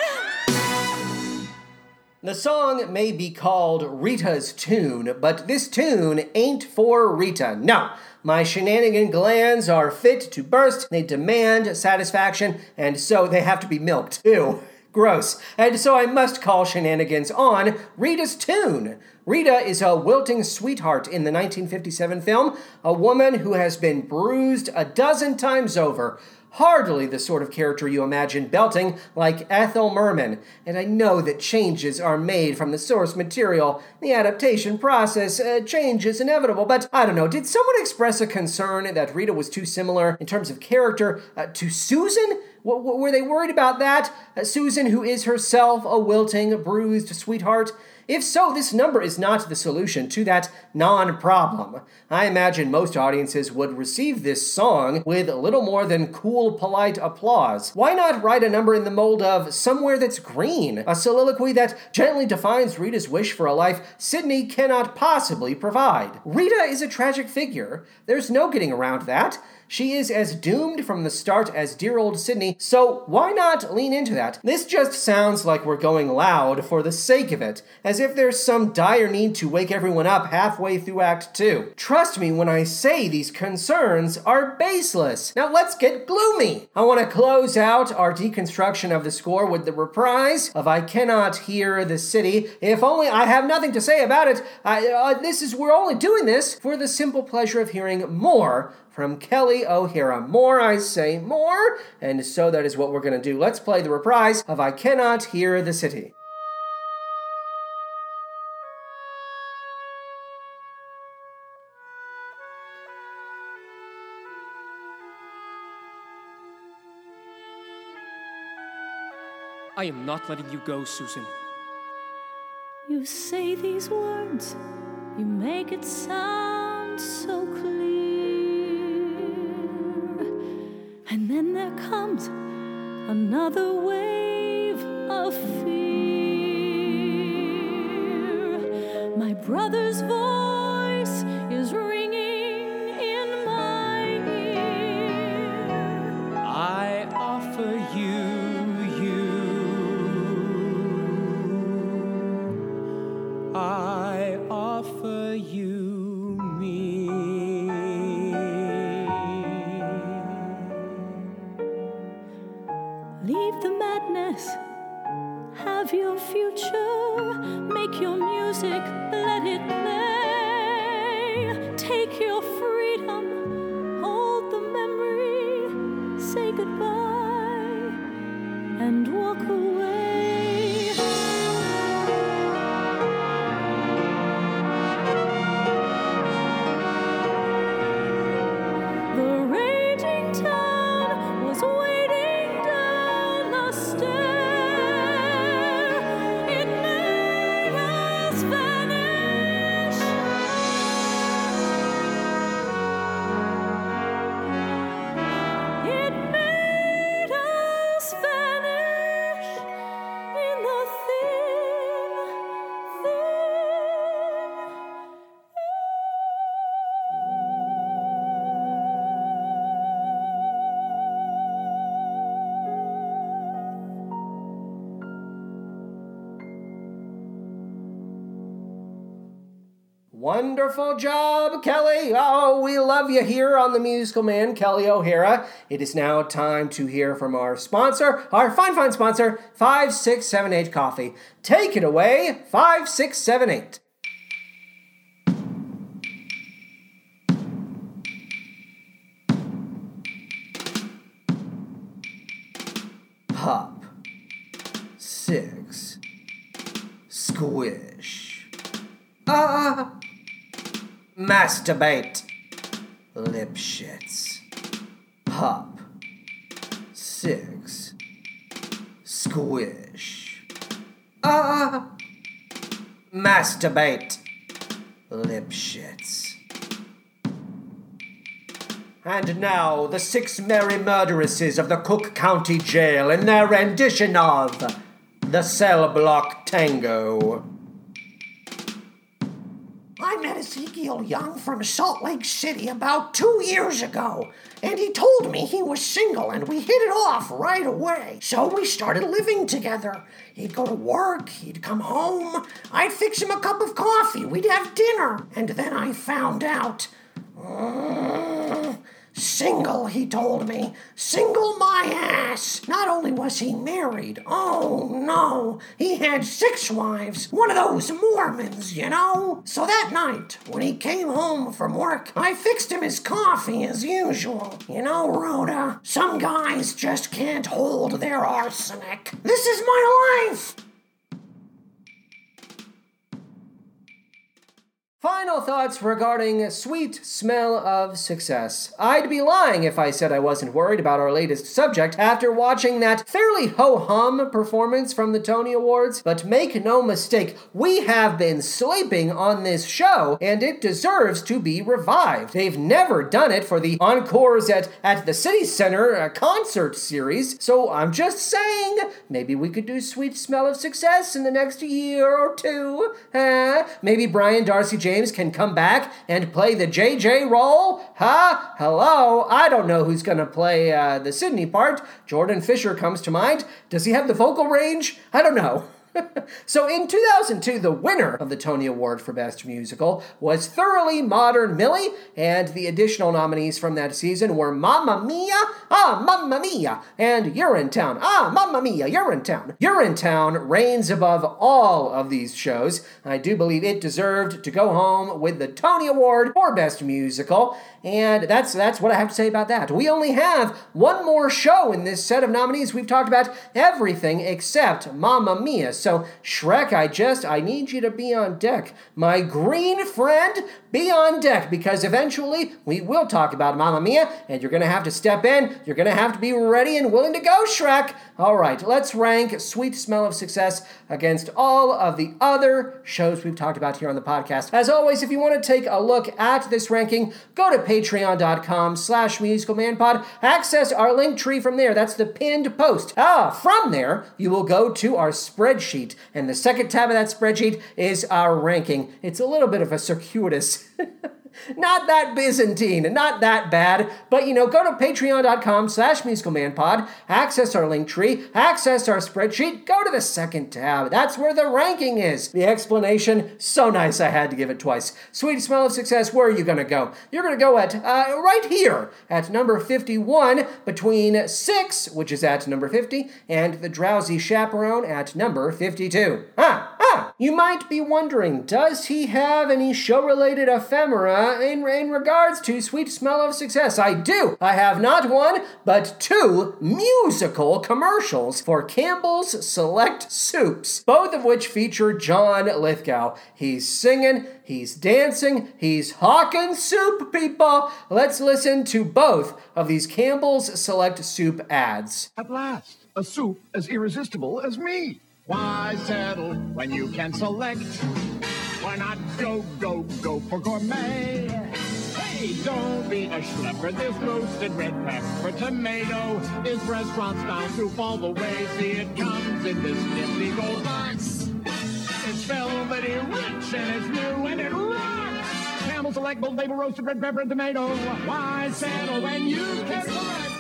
The song may be called Rita's Tune, but this tune ain't for Rita. No. My shenanigan glands are fit to burst, they demand satisfaction, and so they have to be milked. too. Gross. And so I must call shenanigans on Rita's Tune. Rita is a wilting sweetheart in the 1957 film, a woman who has been bruised a dozen times over. Hardly the sort of character you imagine belting like Ethel Merman, and I know that changes are made from the source material. The adaptation process, uh, change is inevitable, but I don't know. Did someone express a concern that Rita was too similar in terms of character uh, to Susan? W- were they worried about that? Uh, Susan, who is herself a wilting, bruised sweetheart? If so, this number is not the solution to that non problem. I imagine most audiences would receive this song with little more than cool, polite applause. Why not write a number in the mold of Somewhere That's Green, a soliloquy that gently defines Rita's wish for a life Sydney cannot possibly provide? Rita is a tragic figure. There's no getting around that. She is as doomed from the start as dear old Sydney, so why not lean into that? This just sounds like we're going loud for the sake of it, as if there's some dire need to wake everyone up halfway through Act 2. Trust me when I say these concerns are baseless. Now let's get gloomy. I want to close out our deconstruction of the score with the reprise of I Cannot Hear the City. If only I have nothing to say about it, I, uh, this is, we're only doing this for the simple pleasure of hearing more from Kelly O'Hara. More, I say, more. And so that is what we're going to do. Let's play the reprise of I Cannot Hear the City. I am not letting you go, Susan. You say these words, you make it sound so clear. Then there comes another wave of fear. My brother's voice Wonderful job, Kelly. Oh, we love you here on the Musical Man, Kelly O'Hara. It is now time to hear from our sponsor, our fine, fine sponsor, 5678 Coffee. Take it away, 5678. Masturbate. Lip shits. Hop. Six. Squish. Ah. Masturbate. Lip shits. And now, the six merry murderesses of the Cook County Jail in their rendition of The Cell Block Tango. Young from Salt Lake City about two years ago, and he told me he was single, and we hit it off right away. So we started living together. He'd go to work, he'd come home, I'd fix him a cup of coffee, we'd have dinner, and then I found out. Mm, Single, he told me. Single my ass. Not only was he married, oh no, he had six wives. One of those Mormons, you know? So that night, when he came home from work, I fixed him his coffee as usual. You know, Rhoda, some guys just can't hold their arsenic. This is my life. Final thoughts regarding Sweet Smell of Success. I'd be lying if I said I wasn't worried about our latest subject after watching that fairly ho hum performance from the Tony Awards. But make no mistake, we have been sleeping on this show, and it deserves to be revived. They've never done it for the encores at, at the City Center uh, concert series, so I'm just saying maybe we could do Sweet Smell of Success in the next year or two. Huh? Maybe Brian Darcy James can come back and play the JJ role? Huh? Hello? I don't know who's gonna play uh, the Sydney part. Jordan Fisher comes to mind. Does he have the vocal range? I don't know. so in 2002, the winner of the Tony Award for Best Musical was Thoroughly Modern Millie, and the additional nominees from that season were Mamma Mia, Ah, Mamma Mia, and Urinetown, Ah, Mamma Mia, You're in Town. You're in Town reigns above all of these shows. I do believe it deserved to go home with the Tony Award for Best Musical, and that's that's what I have to say about that. We only have one more show in this set of nominees. We've talked about everything except Mamma Mia. So Shrek, I just I need you to be on deck. My green friend, be on deck because eventually we will talk about Mamma Mia and you're going to have to step in. You're going to have to be ready and willing to go, Shrek. All right, let's rank Sweet Smell of Success against all of the other shows we've talked about here on the podcast. As always, if you want to take a look at this ranking, go to patreon.com slash musicalmanpod. Access our link tree from there. That's the pinned post. Ah, from there, you will go to our spreadsheet. And the second tab of that spreadsheet is our ranking. It's a little bit of a circuitous not that Byzantine, not that bad, but you know, go to patreon.com slash musicalmanpod, access our link tree, access our spreadsheet, go to the second tab. That's where the ranking is. The explanation, so nice I had to give it twice. Sweet smell of success, where are you gonna go? You're gonna go at, uh, right here, at number 51, between 6, which is at number 50, and the drowsy chaperone at number 52. Ah, ah! You might be wondering, does he have any show-related ephemera in, in regards to Sweet Smell of Success? I do. I have not one, but two musical commercials for Campbell's Select Soups, both of which feature John Lithgow. He's singing, he's dancing, he's hawking soup, people. Let's listen to both of these Campbell's Select Soup ads. At last, a soup as irresistible as me. Why settle when you can select? Why not go, go, go for gourmet? Hey, don't be a schlepper. This roasted red pepper tomato is restaurant style soup all the way. See, it comes in this nifty gold box. It's velvety rich and it's new and it rocks. Campbell Select Gold Label Roasted Red Pepper and Tomato. Why settle when you can select?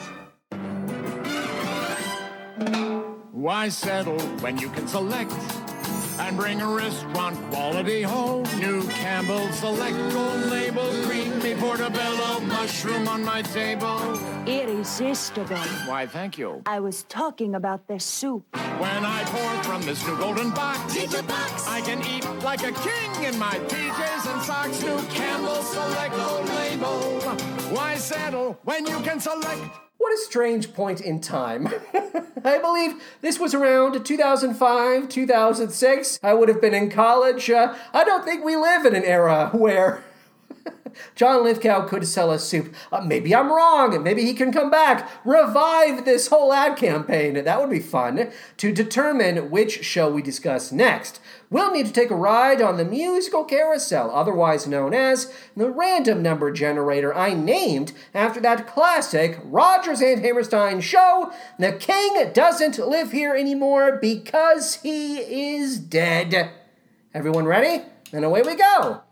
Why settle when you can select and bring a restaurant quality home? New Campbell Select Gold Label Creamy Portobello Mushroom on my table. Irresistible. Why, thank you. I was talking about the soup. When I pour from this new golden box, I can eat like a king in my PJs and socks. New Campbell Select Gold Label. Why settle when you can select? What a strange point in time. I believe this was around 2005, 2006. I would have been in college. Uh, I don't think we live in an era where John Lithgow could sell us soup. Uh, maybe I'm wrong. and Maybe he can come back, revive this whole ad campaign. That would be fun. To determine which show we discuss next, we'll need to take a ride on the musical carousel, otherwise known as the random number generator I named after that classic Rogers and Hammerstein show, The King Doesn't Live Here Anymore Because He Is Dead. Everyone ready? And away we go.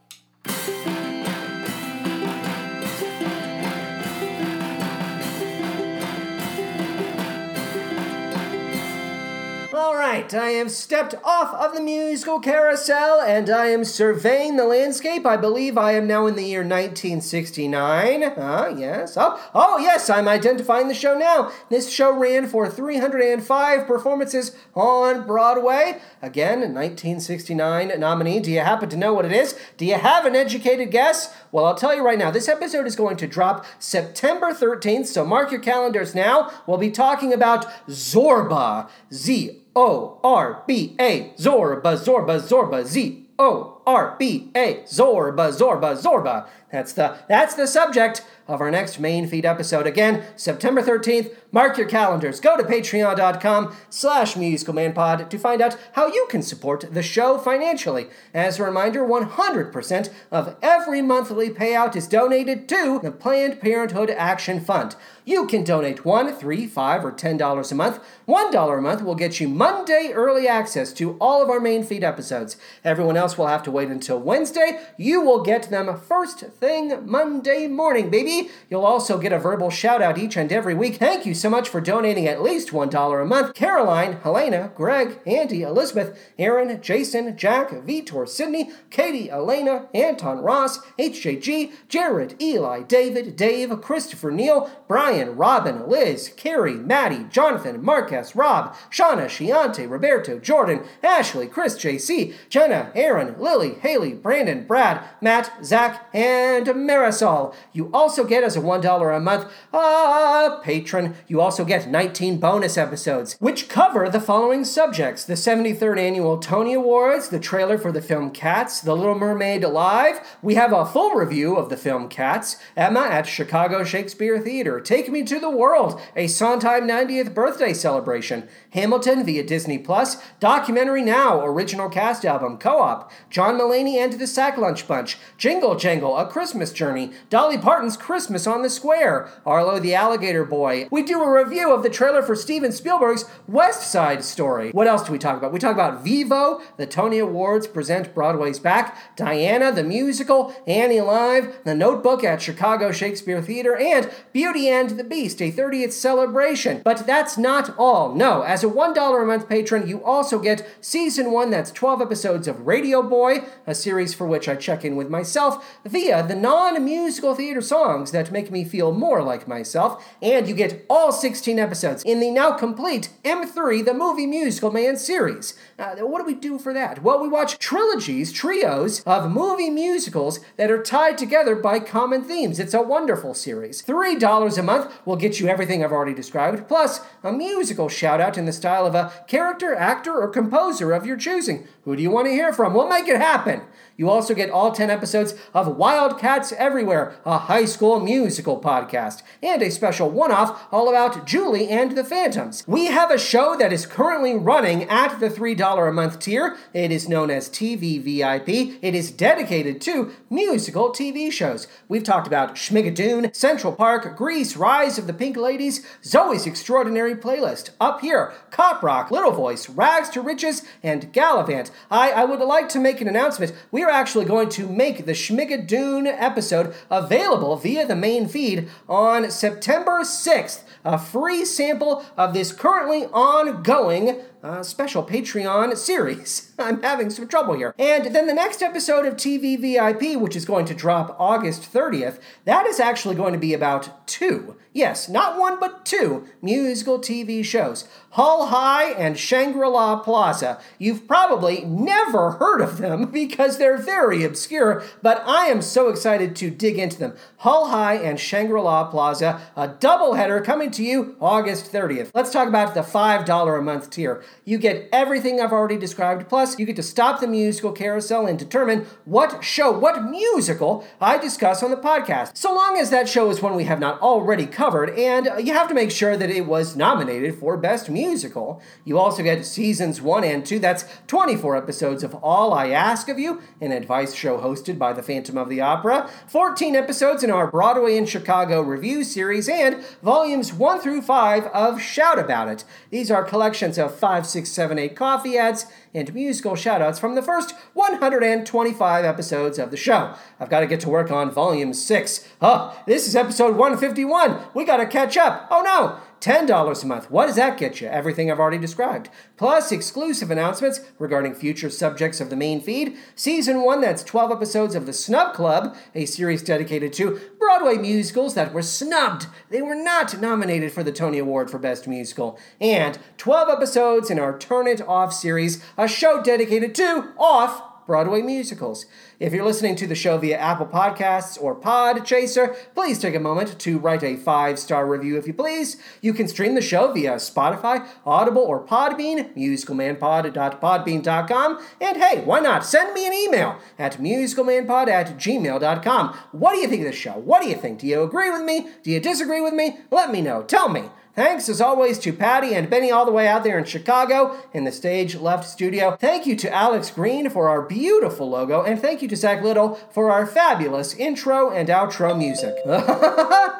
All I have stepped off of the musical carousel and I am surveying the landscape. I believe I am now in the year 1969. Ah, yes. Oh, oh, yes, I'm identifying the show now. This show ran for 305 performances on Broadway. Again, 1969 nominee. Do you happen to know what it is? Do you have an educated guess? Well, I'll tell you right now, this episode is going to drop September 13th, so mark your calendars now. We'll be talking about Zorba. Z O R B A. Zorba, Zorba, Zorba. Z O R B A. Zorba, Zorba, Zorba. That's the that's the subject of our next main feed episode. Again, September 13th. Mark your calendars. Go to patreon.com slash musicalmanpod to find out how you can support the show financially. As a reminder, 100% of every monthly payout is donated to the Planned Parenthood Action Fund. You can donate one, three, five, or ten dollars a month. One dollar a month will get you Monday early access to all of our main feed episodes. Everyone else will have to wait until Wednesday. You will get them first thing Monday morning, baby. You'll also get a verbal shout out each and every week. Thank you so much for donating at least one dollar a month. Caroline, Helena, Greg, Andy, Elizabeth, Aaron, Jason, Jack, Vitor, Sydney, Katie, Elena, Anton Ross, HJG, Jared, Eli, David, Dave, Christopher Neal, Brian, Robin, Liz, Carrie, Maddie, Jonathan, Marcus, Rob, Shauna, Shiante, Roberto, Jordan, Ashley, Chris, JC, Jenna, Aaron, Lily, Haley, Brandon, Brad, Matt, Zach, and Marisol. You also get as a $1 a month uh, patron, you also get 19 bonus episodes, which cover the following subjects the 73rd Annual Tony Awards, the trailer for the film Cats, The Little Mermaid Live. We have a full review of the film Cats, Emma at Chicago Shakespeare Theater, Take Me to the World, a Sondheim 90th birthday celebration, Hamilton via Disney Plus, Documentary Now, original cast album, Co op, John Mulaney and the Sack Lunch Bunch, Jingle Jangle, A Christmas Journey, Dolly Parton's Christmas on the Square, Arlo the Alligator Boy. We do a review of the trailer for Steven Spielberg's West Side Story. What else do we talk about? We talk about Vivo, the Tony Awards present Broadway's back, Diana, the musical, Annie Live, The Notebook at Chicago Shakespeare Theater, and Beauty and the Beast, a 30th celebration. But that's not all. No, as a $1 a month patron, you also get season one, that's 12 episodes of Radio Boy, a series for which I check in with myself via the non musical theater songs that make me feel more like myself, and you get all 16 episodes in the now complete M3 The Movie Musical Man series. Uh, what do we do for that? Well, we watch trilogies, trios of movie musicals that are tied together by common themes. It's a wonderful series. $3 a month will get you everything I've already described, plus a musical shout out in the style of a character, actor, or composer of your choosing. Who do you want to hear from? We'll make it happen. You also get all 10 episodes of Wildcats Everywhere, a high school musical podcast, and a special one off all about Julie and the Phantoms. We have a show that is currently running at the $3 a month tier. It is known as TV VIP. It is dedicated to musical TV shows. We've talked about Schmigadoon, Central Park, Grease, Rise of the Pink Ladies, Zoey's Extraordinary Playlist, Up Here, Cop Rock, Little Voice, Rags to Riches, and Galavant. I, I would like to make an announcement. We are actually going to make the Schmigadoon episode available via the main feed on September 6th. A free sample of this currently ongoing uh, special Patreon series. I'm having some trouble here. And then the next episode of TV VIP, which is going to drop August 30th, that is actually going to be about two. Yes, not one, but two musical TV shows Hull High and Shangri La Plaza. You've probably never heard of them because they're very obscure, but I am so excited to dig into them. Hull High and Shangri La Plaza, a doubleheader coming to you August 30th. Let's talk about the $5 a month tier. You get everything I've already described, plus, you get to stop the musical carousel and determine what show, what musical I discuss on the podcast. So long as that show is one we have not already covered, and you have to make sure that it was nominated for Best Musical. You also get seasons one and two, that's 24 episodes of All I Ask of You, an advice show hosted by the Phantom of the Opera, 14 episodes in our Broadway in Chicago review series, and volumes one through five of Shout About It. These are collections of five 5, 6, 7, 8 coffee ads, and musical shoutouts from the first 125 episodes of the show. I've got to get to work on volume 6. Oh, this is episode 151. We got to catch up. Oh no! $10 a month. What does that get you? Everything I've already described. Plus exclusive announcements regarding future subjects of the main feed. Season 1, that's 12 episodes of The Snub Club, a series dedicated to Broadway musicals that were snubbed. They were not nominated for the Tony Award for Best Musical. And 12 episodes in our Turn It Off series, a show dedicated to off Broadway musicals. If you're listening to the show via Apple Podcasts or Podchaser, please take a moment to write a five star review if you please. You can stream the show via Spotify, Audible, or Podbean, musicalmanpod.podbean.com. And hey, why not send me an email at musicalmanpod at gmail.com. What do you think of the show? What do you think? Do you agree with me? Do you disagree with me? Let me know. Tell me. Thanks as always to Patty and Benny all the way out there in Chicago in the Stage Left studio. Thank you to Alex Green for our beautiful logo, and thank you to Zach Little for our fabulous intro and outro music.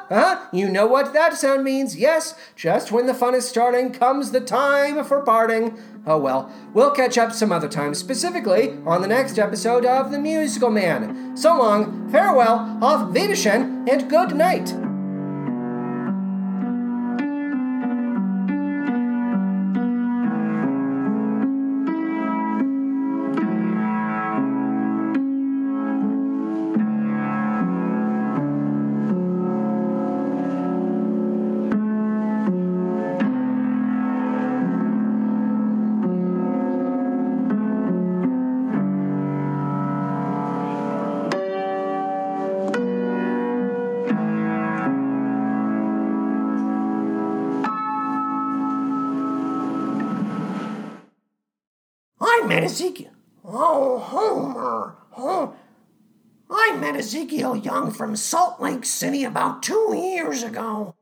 You know what that sound means? Yes, just when the fun is starting comes the time for parting. Oh well, we'll catch up some other time, specifically on the next episode of The Musical Man. So long, farewell, auf Wiedersehen, and good night. I Young from Salt Lake City about two years ago.